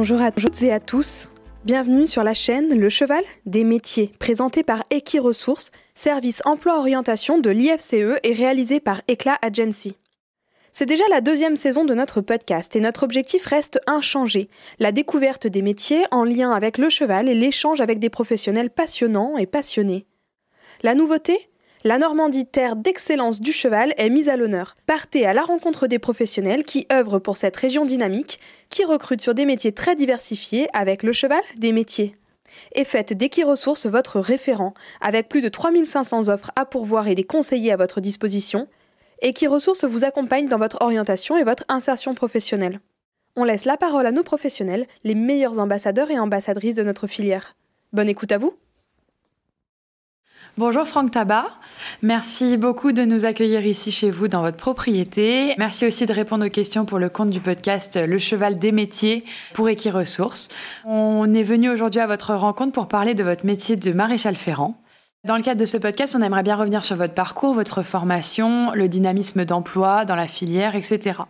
Bonjour à toutes et à tous. Bienvenue sur la chaîne Le Cheval des métiers, présenté par Equiresources, service emploi-orientation de l'IFCE et réalisé par Eclat Agency. C'est déjà la deuxième saison de notre podcast et notre objectif reste inchangé, la découverte des métiers en lien avec le cheval et l'échange avec des professionnels passionnants et passionnés. La nouveauté? La Normandie, terre d'excellence du cheval, est mise à l'honneur. Partez à la rencontre des professionnels qui œuvrent pour cette région dynamique, qui recrutent sur des métiers très diversifiés avec le cheval des métiers. Et faites d'Equiresources votre référent, avec plus de 3500 offres à pourvoir et des conseillers à votre disposition. Equiresources vous accompagne dans votre orientation et votre insertion professionnelle. On laisse la parole à nos professionnels, les meilleurs ambassadeurs et ambassadrices de notre filière. Bonne écoute à vous! Bonjour Franck Tabat, merci beaucoup de nous accueillir ici chez vous dans votre propriété. Merci aussi de répondre aux questions pour le compte du podcast Le Cheval des métiers pour Equiresources. On est venu aujourd'hui à votre rencontre pour parler de votre métier de maréchal ferrant. Dans le cadre de ce podcast, on aimerait bien revenir sur votre parcours, votre formation, le dynamisme d'emploi dans la filière, etc.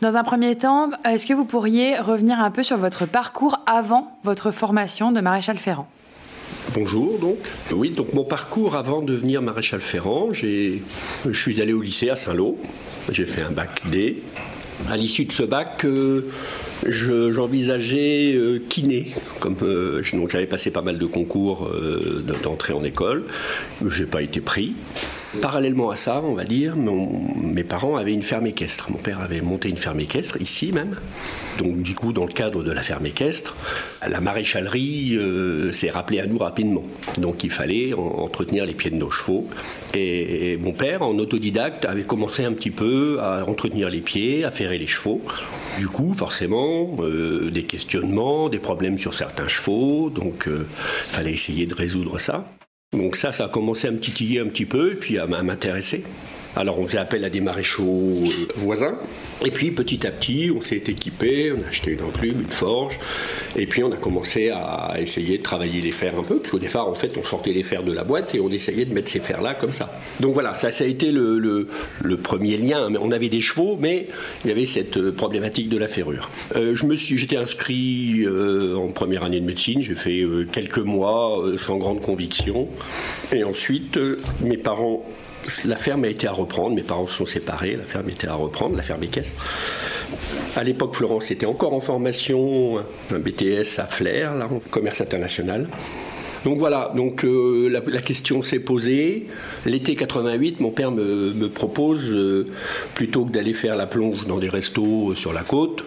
Dans un premier temps, est-ce que vous pourriez revenir un peu sur votre parcours avant votre formation de maréchal ferrant? Bonjour donc. Oui, donc mon parcours avant de devenir maréchal ferrant, je suis allé au lycée à Saint-Lô. J'ai fait un bac D. À l'issue de ce bac, euh, j'envisageais euh, kiné. Comme euh, j'avais passé pas mal de concours d'entrée en école, j'ai pas été pris. Parallèlement à ça, on va dire, mes parents avaient une ferme équestre. Mon père avait monté une ferme équestre, ici même. Donc, du coup, dans le cadre de la ferme équestre, la maréchalerie euh, s'est rappelée à nous rapidement. Donc, il fallait entretenir les pieds de nos chevaux. Et, mon père, en autodidacte, avait commencé un petit peu à entretenir les pieds, à ferrer les chevaux. Du coup, forcément, euh, des questionnements, des problèmes sur certains chevaux. Donc, euh, il fallait essayer de résoudre ça. Donc ça, ça a commencé à me titiller un petit peu et puis à m'intéresser. Alors on faisait appel à des maréchaux euh, voisins. Et puis petit à petit, on s'est équipé, on a acheté une enclume, une forge. Et puis on a commencé à essayer de travailler les fers un peu. Parce qu'au départ, en fait, on sortait les fers de la boîte et on essayait de mettre ces fers-là comme ça. Donc voilà, ça, ça a été le, premier lien. On avait des chevaux, mais il y avait cette euh, problématique de la ferrure. Euh, j'étais inscrit en première année de médecine. J'ai fait quelques mois sans grande conviction. Et ensuite, mes parents la ferme a été à reprendre, mes parents se sont séparés, la ferme était à reprendre, la ferme équestre. À l'époque, Florence était encore en formation, BTS à Flair, là, commerce international. Donc voilà, donc euh, la, question s'est posée. L'été 88, mon père me, propose, euh, plutôt que d'aller faire la plonge dans des restos sur la côte,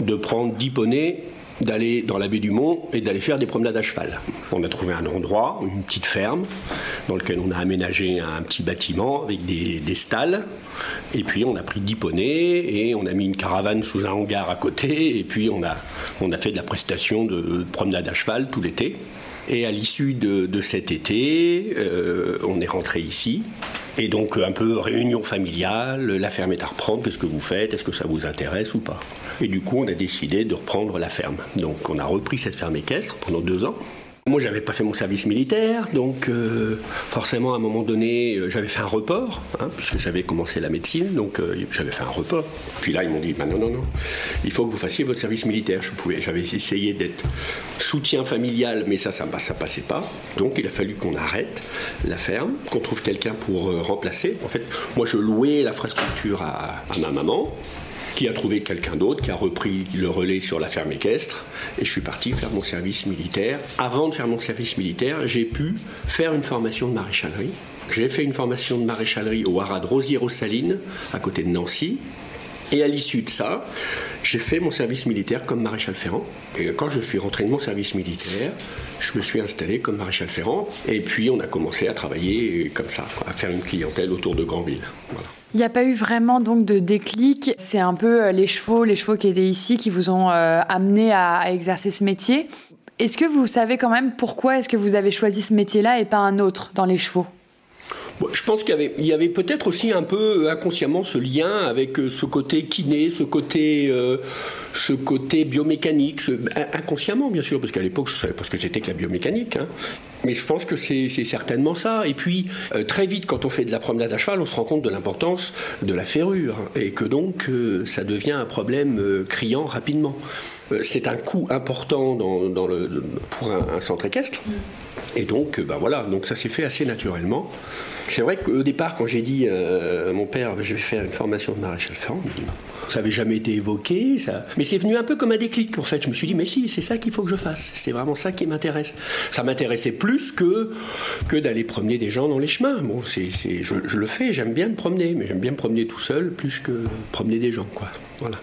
de prendre 10 poneys d'aller dans la baie du Mont et d'aller faire des promenades à cheval. On a trouvé un endroit, une petite ferme, dans lequel on a aménagé un petit bâtiment avec des, stalles. Et puis on a pris 10 poneys et on a mis une caravane sous un hangar à côté. Et puis on a, on a fait de la prestation de promenade à cheval tout l'été. Et à l'issue de, cet été, euh, on est rentré ici. Et donc un peu réunion familiale, la ferme est à reprendre, qu'est-ce que vous faites, est-ce que ça vous intéresse ou pas? Et du coup on a décidé de reprendre la ferme. Donc on a repris cette ferme équestre pendant deux ans. Moi, j'avais pas fait mon service militaire, donc euh, forcément, à un moment donné, euh, j'avais fait un report, hein, puisque j'avais commencé la médecine, donc euh, j'avais fait un report. Puis là, ils m'ont dit, bah, non, non, non, il faut que vous fassiez votre service militaire. Je pouvais, j'avais essayé d'être soutien familial, mais ça, ça, ça passait pas. Donc, il a fallu qu'on arrête la ferme, qu'on trouve quelqu'un pour remplacer. En fait, moi, je louais l'infrastructure à, à ma maman qui a trouvé quelqu'un d'autre, qui a repris le relais sur la ferme équestre, et je suis parti faire mon service militaire. Avant de faire mon service militaire, j'ai pu faire une formation de maréchalerie. J'ai fait une formation de maréchalerie au haras de Rosière-aux-Salines, à côté de Nancy. Et à l'issue de ça, j'ai fait mon service militaire comme maréchal ferrant. Et quand je suis rentré de mon service militaire, je me suis installé comme maréchal ferrant. Et puis on a commencé à travailler comme ça, à faire une clientèle autour de Grandville. Voilà. Il n'y a pas eu vraiment donc de déclic. C'est un peu euh, les chevaux, les chevaux qui étaient ici, qui vous ont euh, amené à, exercer ce métier. Est-ce que vous savez quand même pourquoi est-ce que vous avez choisi ce métier-là et pas un autre dans les chevaux? Je pense qu'il y avait, avait peut-être aussi un peu inconsciemment ce lien avec euh, ce côté kiné, ce côté, ce côté biomécanique, inconsciemment bien sûr, parce qu'à l'époque je savais pas ce que c'était que la biomécanique. Hein. Mais je pense que c'est certainement ça. Et puis, euh, très vite, quand on fait de la promenade à cheval, on se rend compte de l'importance de la ferrure. Et que donc, euh, ça devient un problème euh, criant rapidement. c'est un coût important dans, le, pour un, centre équestre. Et donc, ben voilà, donc ça s'est fait assez naturellement. C'est vrai qu'au départ, quand j'ai dit à mon père, je vais faire une formation de maréchal ferrant, il me dit, ça n'avait jamais été évoqué, ça... mais c'est venu un peu comme un déclic en fait. Je me suis dit, mais si, c'est ça qu'il faut que je fasse. C'est vraiment ça qui m'intéresse. Ça m'intéressait plus que, que d'aller promener des gens dans les chemins. Bon, c'est, je, je, le fais, j'aime bien me promener, mais j'aime bien me promener tout seul plus que promener des gens, quoi. Voilà.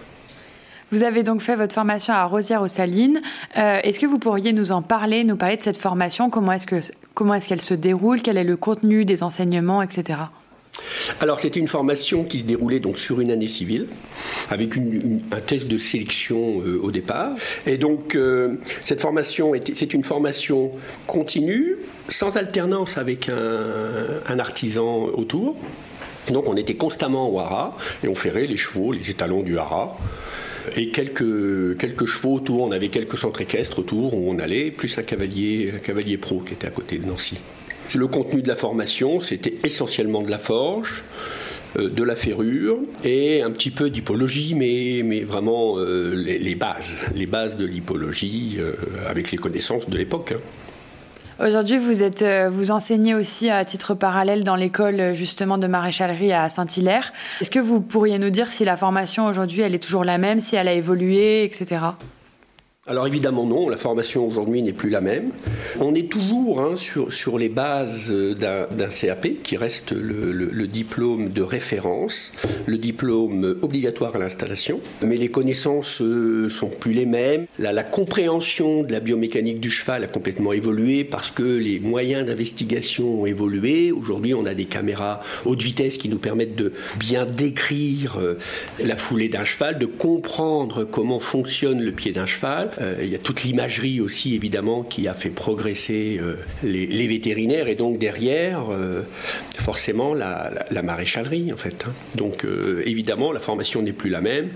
Vous avez donc fait votre formation à Rosière-aux-Salines. Euh, est-ce que vous pourriez nous en parler, nous parler de cette formation? Comment est-ce, que, comment est-ce qu'elle se déroule? Quel est le contenu des enseignements, etc. Alors c'était une formation qui se déroulait donc sur une année civile, avec un test de sélection euh, au départ. Et donc euh, cette formation, c'est une formation continue, sans alternance avec un, artisan autour. Donc on était constamment au haras et on ferait les chevaux, les étalons du haras. Et quelques, quelques chevaux autour, on avait quelques centres équestres autour où on allait, plus un cavalier, un cavalier pro qui était à côté de Nancy. Le contenu de la formation, c'était essentiellement de la forge, euh, de la ferrure et un petit peu d'hypologie, mais, mais vraiment euh, les, bases, les bases de l'hypologie euh, avec les connaissances de l'époque. Hein. Aujourd'hui, vous, êtes, vous enseignez aussi à titre parallèle dans l'école justement de maréchalerie à Saint-Hilaire. Est-ce que vous pourriez nous dire si la formation aujourd'hui, elle est toujours la même, si elle a évolué, etc. Alors évidemment non, la formation aujourd'hui n'est plus la même. On est toujours hein, sur, sur les bases d'un CAP qui reste le, diplôme de référence, le diplôme obligatoire à l'installation, mais les connaissances euh, sont plus les mêmes. La, la, compréhension de la biomécanique du cheval a complètement évolué parce que les moyens d'investigation ont évolué. Aujourd'hui on a des caméras haute vitesse qui nous permettent de bien décrire euh, la foulée d'un cheval, de comprendre comment fonctionne le pied d'un cheval euh, il y a toute l'imagerie aussi, évidemment, qui a fait progresser euh, les, vétérinaires et donc derrière, euh, forcément, la, maréchalerie, en fait. Hein. Donc, évidemment, la formation n'est plus la même.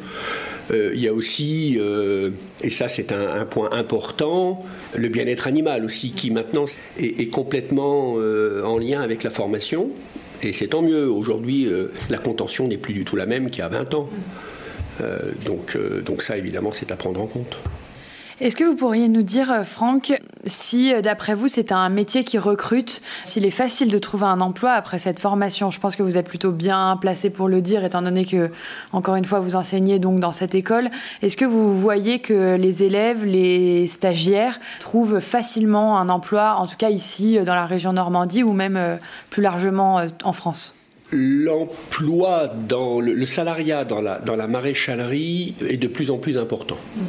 il y a aussi, et ça c'est un, point important, le bien-être animal aussi, qui maintenant est, complètement en lien avec la formation. Et c'est tant mieux. Aujourd'hui, la contention n'est plus du tout la même qu'il y a 20 ans. donc, donc ça, évidemment, c'est à prendre en compte. Est-ce que vous pourriez nous dire, euh, Franck, si euh, d'après vous c'est un métier qui recrute, s'il est facile de trouver un emploi après cette formation? Je pense que vous êtes plutôt bien placé pour le dire, étant donné que, encore une fois, vous enseignez donc dans cette école. Est-ce que vous voyez que les élèves, les stagiaires trouvent facilement un emploi, en tout cas ici euh, dans la région Normandie ou même plus largement en France? L'emploi dans le, salariat dans la, dans la maréchalerie est de plus en plus important. Mmh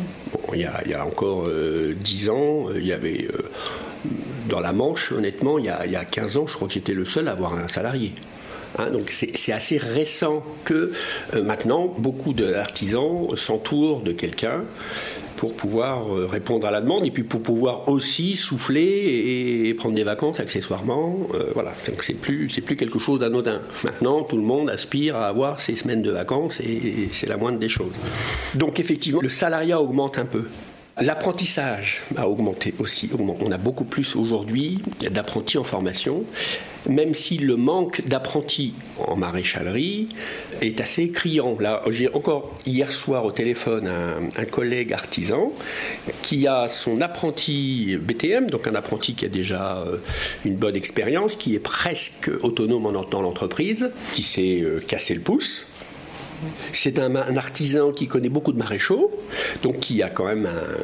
il, y a, encore euh, dix 10 ans, euh, il y avait euh, dans la Manche, honnêtement, il y, a, il y, a, 15 ans, je crois que j'étais le seul à avoir un salarié. Hein, donc c'est assez récent que maintenant beaucoup d'artisans s'entourent de quelqu'un pour pouvoir répondre à la demande et puis pour pouvoir aussi souffler et, prendre des vacances accessoirement. voilà, donc c'est plus plus quelque chose d'anodin. Maintenant, tout le monde aspire à avoir ses semaines de vacances et c'est la moindre des choses. Donc effectivement, le salariat augmente un peu. L'apprentissage a augmenté aussi. On a beaucoup plus aujourd'hui d'apprentis en formation, même si le manque d'apprentis en maréchalerie est assez criant. Là, j'ai encore hier soir au téléphone un, collègue artisan qui a son apprenti BTM, donc un apprenti qui a déjà euh, une bonne expérience, qui est presque autonome dans l'entreprise, qui s'est euh, cassé le pouce c'est un, artisan qui connaît beaucoup de maréchaux, donc qui a quand même un,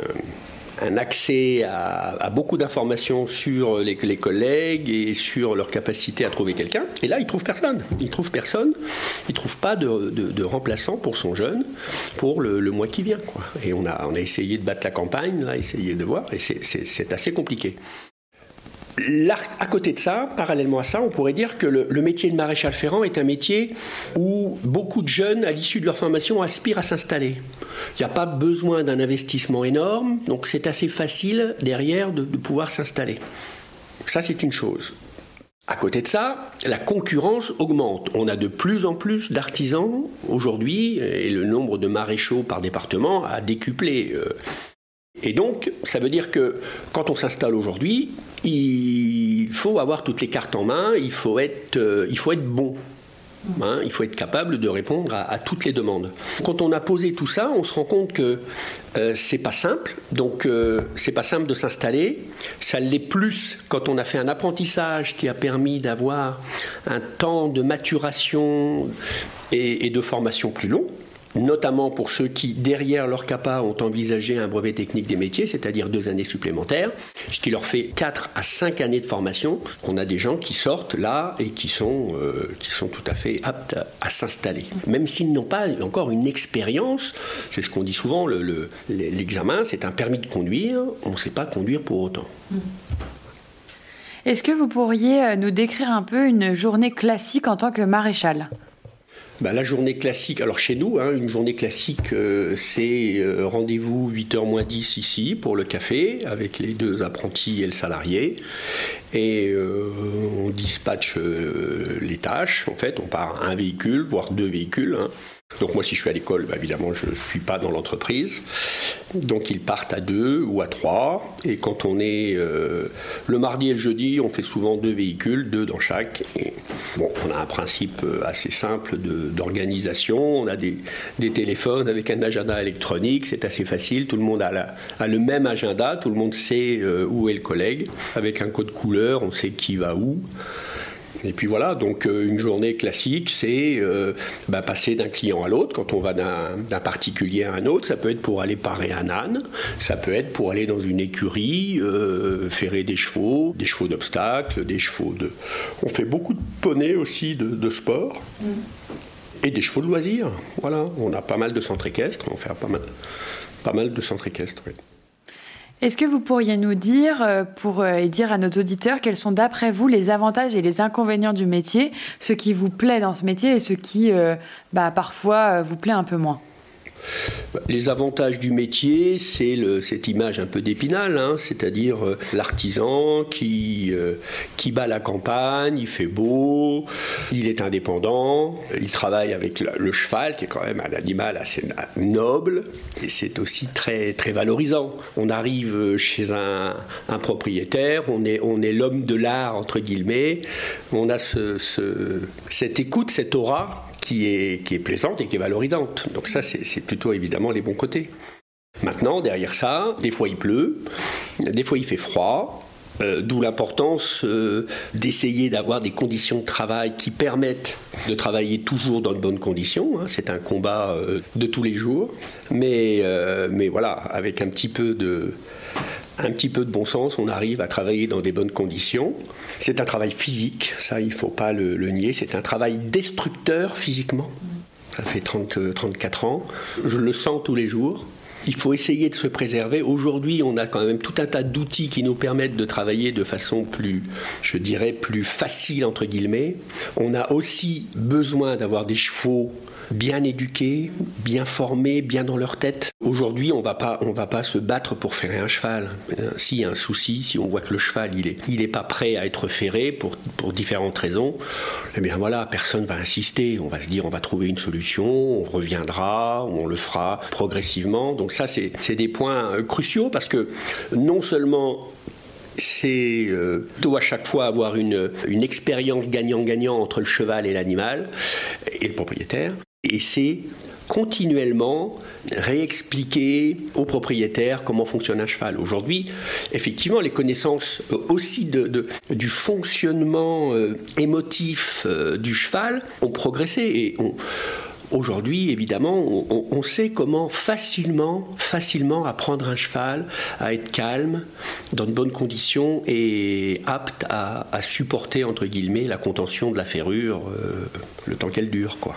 accès à, beaucoup d'informations sur les, collègues et sur leur capacité à trouver quelqu'un. Et là, il trouve personne. Il trouve personne. Il trouve pas de, remplaçant pour son jeune pour le, mois qui vient. Et on a, on a essayé de battre la campagne, là, essayé de voir, et c'est assez compliqué à côté de ça, parallèlement à ça, on pourrait dire que le, métier de maréchal ferrant est un métier où beaucoup de jeunes, à l'issue de leur formation, aspirent à s'installer. Il n'y a pas besoin d'un investissement énorme, donc c'est assez facile derrière de, pouvoir s'installer. Ça, c'est une chose. À côté de ça, la concurrence augmente. On a de plus en plus d'artisans aujourd'hui et le nombre de maréchaux par département a décuplé. Euh. Et donc, ça veut dire que quand on s'installe aujourd'hui, il faut avoir toutes les cartes en main, il faut être, euh, il faut être bon. Hein, il faut être capable de répondre à, toutes les demandes. Quand on a posé tout ça, on se rend compte que euh, c'est pas simple. Donc euh, c'est pas simple de s'installer. Ça l'est plus quand on a fait un apprentissage qui a permis d'avoir un temps de maturation et de formation plus long notamment pour ceux qui, derrière leur CAPA, ont envisagé un brevet technique des métiers, c'est-à-dire deux années supplémentaires, ce qui leur fait quatre à cinq années de formation. On a des gens qui sortent là et qui sont, euh, qui sont tout à fait aptes à, s'installer. Même s'ils n'ont pas encore une expérience, c'est ce qu'on dit souvent, l'examen, le, c'est un permis de conduire, on ne sait pas conduire pour autant. Est-ce que vous pourriez euh, nous décrire un peu une journée classique en tant que maréchal? Bah, la journée classique, alors chez nous, hein, une journée classique, euh, c'est euh, rendez-vous 8h moins 10 ici pour le café avec les deux apprentis et le salarié. Et euh, on dispatche les tâches. En fait, on part un véhicule, voire deux véhicules. Hein. Donc moi, si je suis à l'école, bah, évidemment, je ne suis pas dans l'entreprise. Donc ils partent à deux ou à trois. Et quand on est euh, le mardi et le jeudi, on fait souvent deux véhicules, deux dans chaque. Et, bon, on a un principe euh, assez simple d'organisation. On a des, téléphones avec un agenda électronique. C'est assez facile. Tout le monde a, le même agenda. Tout le monde sait euh, où est le collègue. Avec un code couleur, on sait qui va où. Et puis voilà, donc euh, une journée classique, c'est euh, bah, passer d'un client à l'autre. Quand on va d'un particulier à un autre, ça peut être pour aller parer un âne, ça peut être pour aller dans une écurie, euh, ferrer des chevaux, des chevaux d'obstacles, des chevaux de... On fait beaucoup de poneys aussi de, sport. Et des chevaux de loisirs. Voilà, on a pas mal de centres équestres, on fait pas mal, pas mal de centres équestres. Est-ce que vous pourriez nous dire, euh, pour euh, et dire à nos auditeurs, quels sont d'après vous les avantages et les inconvénients du métier, ce qui vous plaît dans ce métier et ce qui, euh, bah, parfois, vous plaît un peu moins? Les avantages du métier, c'est cette image un peu d'épinal, hein, c'est-à-dire euh, l'artisan qui, euh, qui bat la campagne, il fait beau, il est indépendant, il travaille avec le, cheval, qui est quand même un animal assez noble, et c'est aussi très, très valorisant. On arrive chez un, propriétaire, on est, on est l'homme de l'art, entre guillemets, on a ce, cette écoute, cette aura qui est, qui est plaisante et qui est valorisante. Donc ça, c'est plutôt évidemment les bons côtés. Maintenant, derrière ça, des fois il pleut, des fois il fait froid, euh, D'où l'importance euh, d'essayer d'avoir des conditions de travail qui permettent de travailler toujours dans de bonnes conditions. Hein. C'est un combat euh, de tous les jours. Mais, mais voilà, avec un petit peu de, un petit peu de bon sens, on arrive à travailler dans des bonnes conditions. C'est un travail physique, ça il ne faut pas le, nier, c'est un travail destructeur physiquement. Ça fait 30, 34 ans, je le sens tous les jours. Il faut essayer de se préserver. Aujourd'hui, on a quand même tout un tas d'outils qui nous permettent de travailler de façon plus, je dirais, plus facile, entre guillemets. On a aussi besoin d'avoir des chevaux bien éduqués, bien formés, bien dans leur tête. Aujourd'hui, on va pas, va pas se battre pour ferrer un cheval. Euh, s'il y a un souci, si on voit que le cheval il est, il pas prêt à être ferré pour, pour différentes raisons, eh bien voilà, personne va insister. On va se dire, on va trouver une solution, on reviendra, on le fera progressivement. Donc ça, c'est des points euh, cruciaux parce que non seulement c'est euh, à chaque fois avoir une, une expérience gagnant-gagnant entre le cheval et l'animal et le propriétaire. Et c'est continuellement réexpliquer aux propriétaires comment fonctionne un cheval. Aujourd'hui, effectivement, les connaissances euh, aussi du fonctionnement euh, émotif euh, du cheval ont progressé et Aujourd'hui, évidemment, on, sait comment facilement, facilement apprendre un cheval à être calme, dans de bonnes conditions et apte à, supporter, entre guillemets, la contention de la ferrure le temps qu'elle dure, quoi.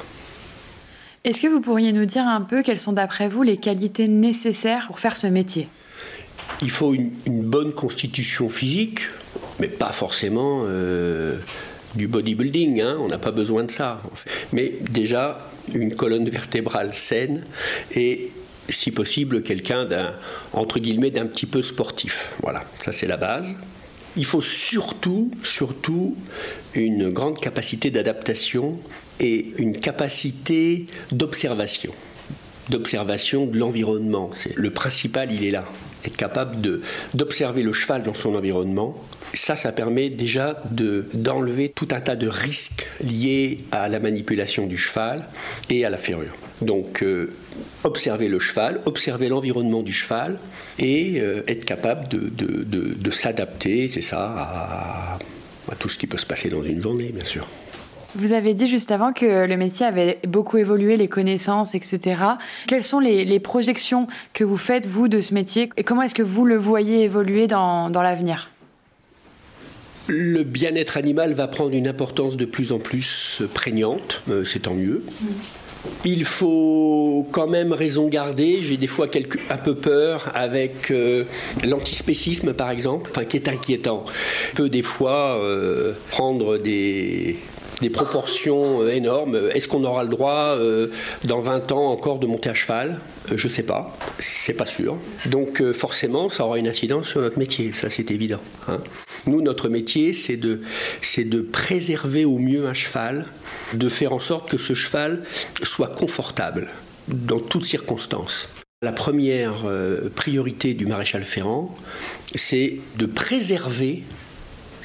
Est-ce que vous pourriez nous dire un peu quelles sont d'après vous les qualités nécessaires pour faire ce métier? Il faut une, bonne constitution physique, mais pas forcément euh, du bodybuilding, hein. on n'a pas besoin de ça. Mais déjà, une colonne vertébrale saine et si possible quelqu'un d'un entre guillemets d'un petit peu sportif. Voilà, ça c'est la base. Il faut surtout, surtout une grande capacité d'adaptation et une capacité d'observation, d'observation de l'environnement. Le principal, il est là. être capable d'observer le cheval dans son environnement. Ça, ça permet déjà d'enlever tout un tas de risques liés à la manipulation du cheval et à la ferrure. Donc, euh, observer le cheval, observer l'environnement du cheval et euh, être capable de, de s'adapter, c'est ça, à tout ce qui peut se passer dans une journée, bien sûr. Vous avez dit juste avant que le métier avait beaucoup évolué, les connaissances, etc. Quelles sont les, projections que vous faites, vous, de ce métier? Et comment est-ce que vous le voyez évoluer dans, l'avenir? Le bien-être animal va prendre une importance de plus en plus prégnante, euh, c'est tant mieux. Il faut quand même raison garder. J'ai des fois un peu peur avec euh, l'antispécisme, par exemple, enfin, qui est inquiétant. peut des fois euh, prendre des, des proportions euh, énormes. Est-ce qu'on aura le droit euh, dans 20 ans encore de monter à cheval? Euh, Je ne sais pas, c'est pas sûr. Donc forcément, ça aura une incidence sur notre métier, ça c'est évident. Hein. Nous, notre métier, c'est de, de préserver au mieux un cheval, de faire en sorte que ce cheval soit confortable dans toutes circonstances. La première priorité du maréchal Ferrand, c'est de préserver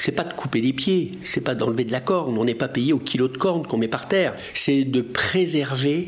c'est pas de couper des pieds, c'est pas d'enlever de la corne, on n'est pas payé au kilo de corne qu'on met par terre, c'est de préserver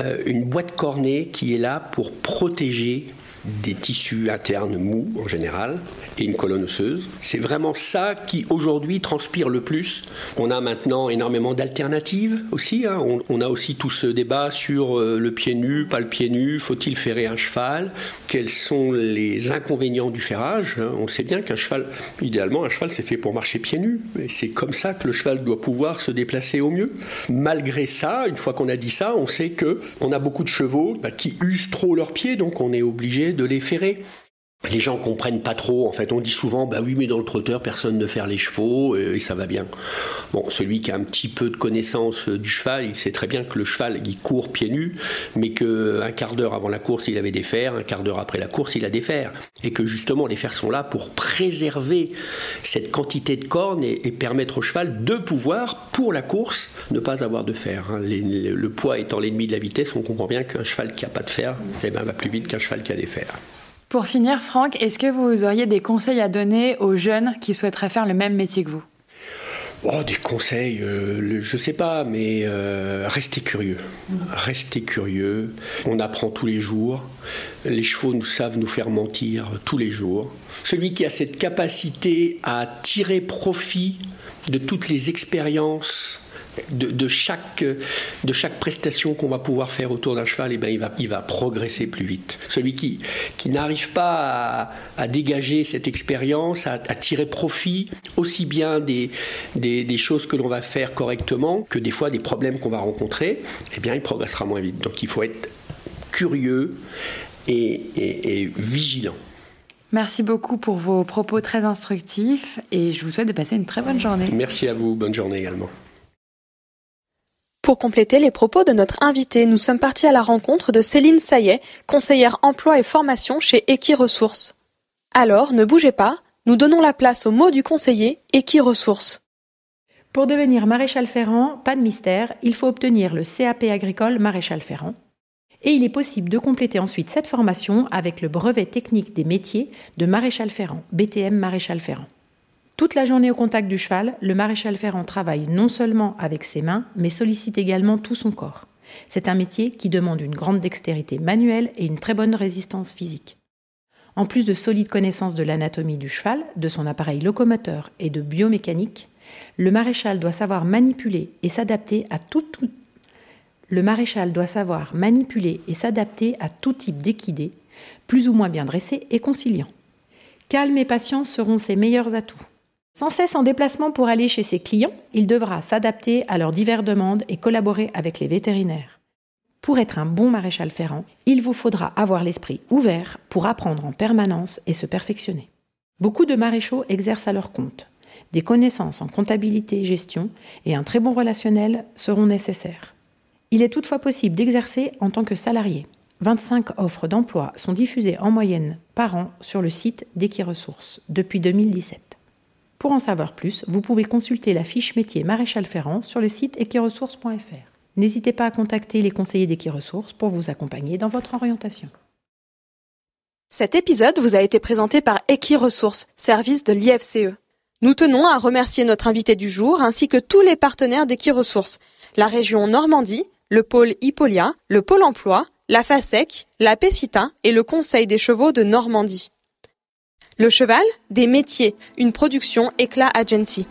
euh, une boîte cornée qui est là pour protéger des tissus internes mous en général et une colonne osseuse. C'est vraiment ça qui aujourd'hui transpire le plus. On a maintenant énormément d'alternatives aussi. Hein. On, a aussi tout ce débat sur euh, le pied nu, pas le pied nu, faut-il ferrer un cheval? Quels sont les inconvénients du ferrage hein? On sait bien qu'un cheval, idéalement, un cheval c'est fait pour marcher pieds nus. C'est comme ça que le cheval doit pouvoir se déplacer au mieux. Malgré ça, une fois qu'on a dit ça, on sait que on a beaucoup de chevaux bah, qui usent trop leurs pieds, donc on est obligé de les ferrer les gens comprennent pas trop. En fait, on dit souvent, bah oui, mais dans le trotteur, personne ne fait les chevaux et, ça va bien. Bon, celui qui a un petit peu de connaissance euh, du cheval, il sait très bien que le cheval, il court pieds nus, mais que un quart d'heure avant la course, il avait des fers, un quart d'heure après la course, il a des fers, et que justement, les fers sont là pour préserver cette quantité de cornes et, permettre au cheval de pouvoir, pour la course, ne pas avoir de fer. Hein. le poids étant l'ennemi de la vitesse, on comprend bien qu'un cheval qui a pas de fer, eh ben, va plus vite qu'un cheval qui a des fers. Pour finir, Franck, est-ce que vous auriez des conseils à donner aux jeunes qui souhaiteraient faire le même métier que vous? Oh, des conseils, euh, je sais pas, mais euh, restez curieux. Restez curieux. On apprend tous les jours. Les chevaux nous savent nous faire mentir tous les jours. Celui qui a cette capacité à tirer profit de toutes les expériences de, chaque, de chaque prestation qu'on va pouvoir faire autour d'un cheval, et eh ben, il, va, il va progresser plus vite. Celui qui, qui n'arrive pas à, dégager cette expérience, à, tirer profit aussi bien des, des, choses que l'on va faire correctement que des fois des problèmes qu'on va rencontrer, eh bien, il progressera moins vite. Donc il faut être curieux et, et vigilant. Merci beaucoup pour vos propos très instructifs et je vous souhaite de passer une très bonne journée. Merci à vous, bonne journée également. Pour compléter les propos de notre invité, nous sommes partis à la rencontre de Céline Saillet, conseillère emploi et formation chez Equiresources. Alors, ne bougez pas, nous donnons la place au mot du conseiller Equiresources. Pour devenir maréchal ferrant, pas de mystère, il faut obtenir le CAP agricole maréchal ferrant. Et il est possible de compléter ensuite cette formation avec le brevet technique des métiers de maréchal ferrant, BTM maréchal ferrant. Toute la journée au contact du cheval, le maréchal ferrant travaille non seulement avec ses mains, mais sollicite également tout son corps. C'est un métier qui demande une grande dextérité manuelle et une très bonne résistance physique. En plus de solides connaissances de l'anatomie du cheval, de son appareil locomoteur et de biomécanique, le maréchal doit savoir manipuler et s'adapter à tout, le maréchal doit savoir manipuler et s'adapter à tout type d'équidés, plus ou moins bien dressés et conciliants. Calme et patience seront ses meilleurs atouts. Sans cesse en déplacement pour aller chez ses clients, il devra s'adapter à leurs diverses demandes et collaborer avec les vétérinaires. Pour être un bon maréchal ferrant, il vous faudra avoir l'esprit ouvert pour apprendre en permanence et se perfectionner. Beaucoup de maréchaux exercent à leur compte. Des connaissances en comptabilité et gestion et un très bon relationnel seront nécessaires. Il est toutefois possible d'exercer en tant que salarié. 25 offres d'emploi sont diffusées en moyenne par an sur le site d'Equiresources depuis 2017. Pour en savoir plus, vous pouvez consulter la fiche métier maréchal ferrant sur le site equiresources.fr. N'hésitez pas à contacter les conseillers d'Equiresources pour vous accompagner dans votre orientation. Cet épisode vous a été présenté par Equiresources, service de l'IFCE. Nous tenons à remercier notre invité du jour ainsi que tous les partenaires d'Equiresources, la région Normandie, le pôle Hippolia, le pôle emploi, la FASEC, la PECITA et le Conseil des chevaux de Normandie. Le cheval, des métiers, une production Éclat Agency.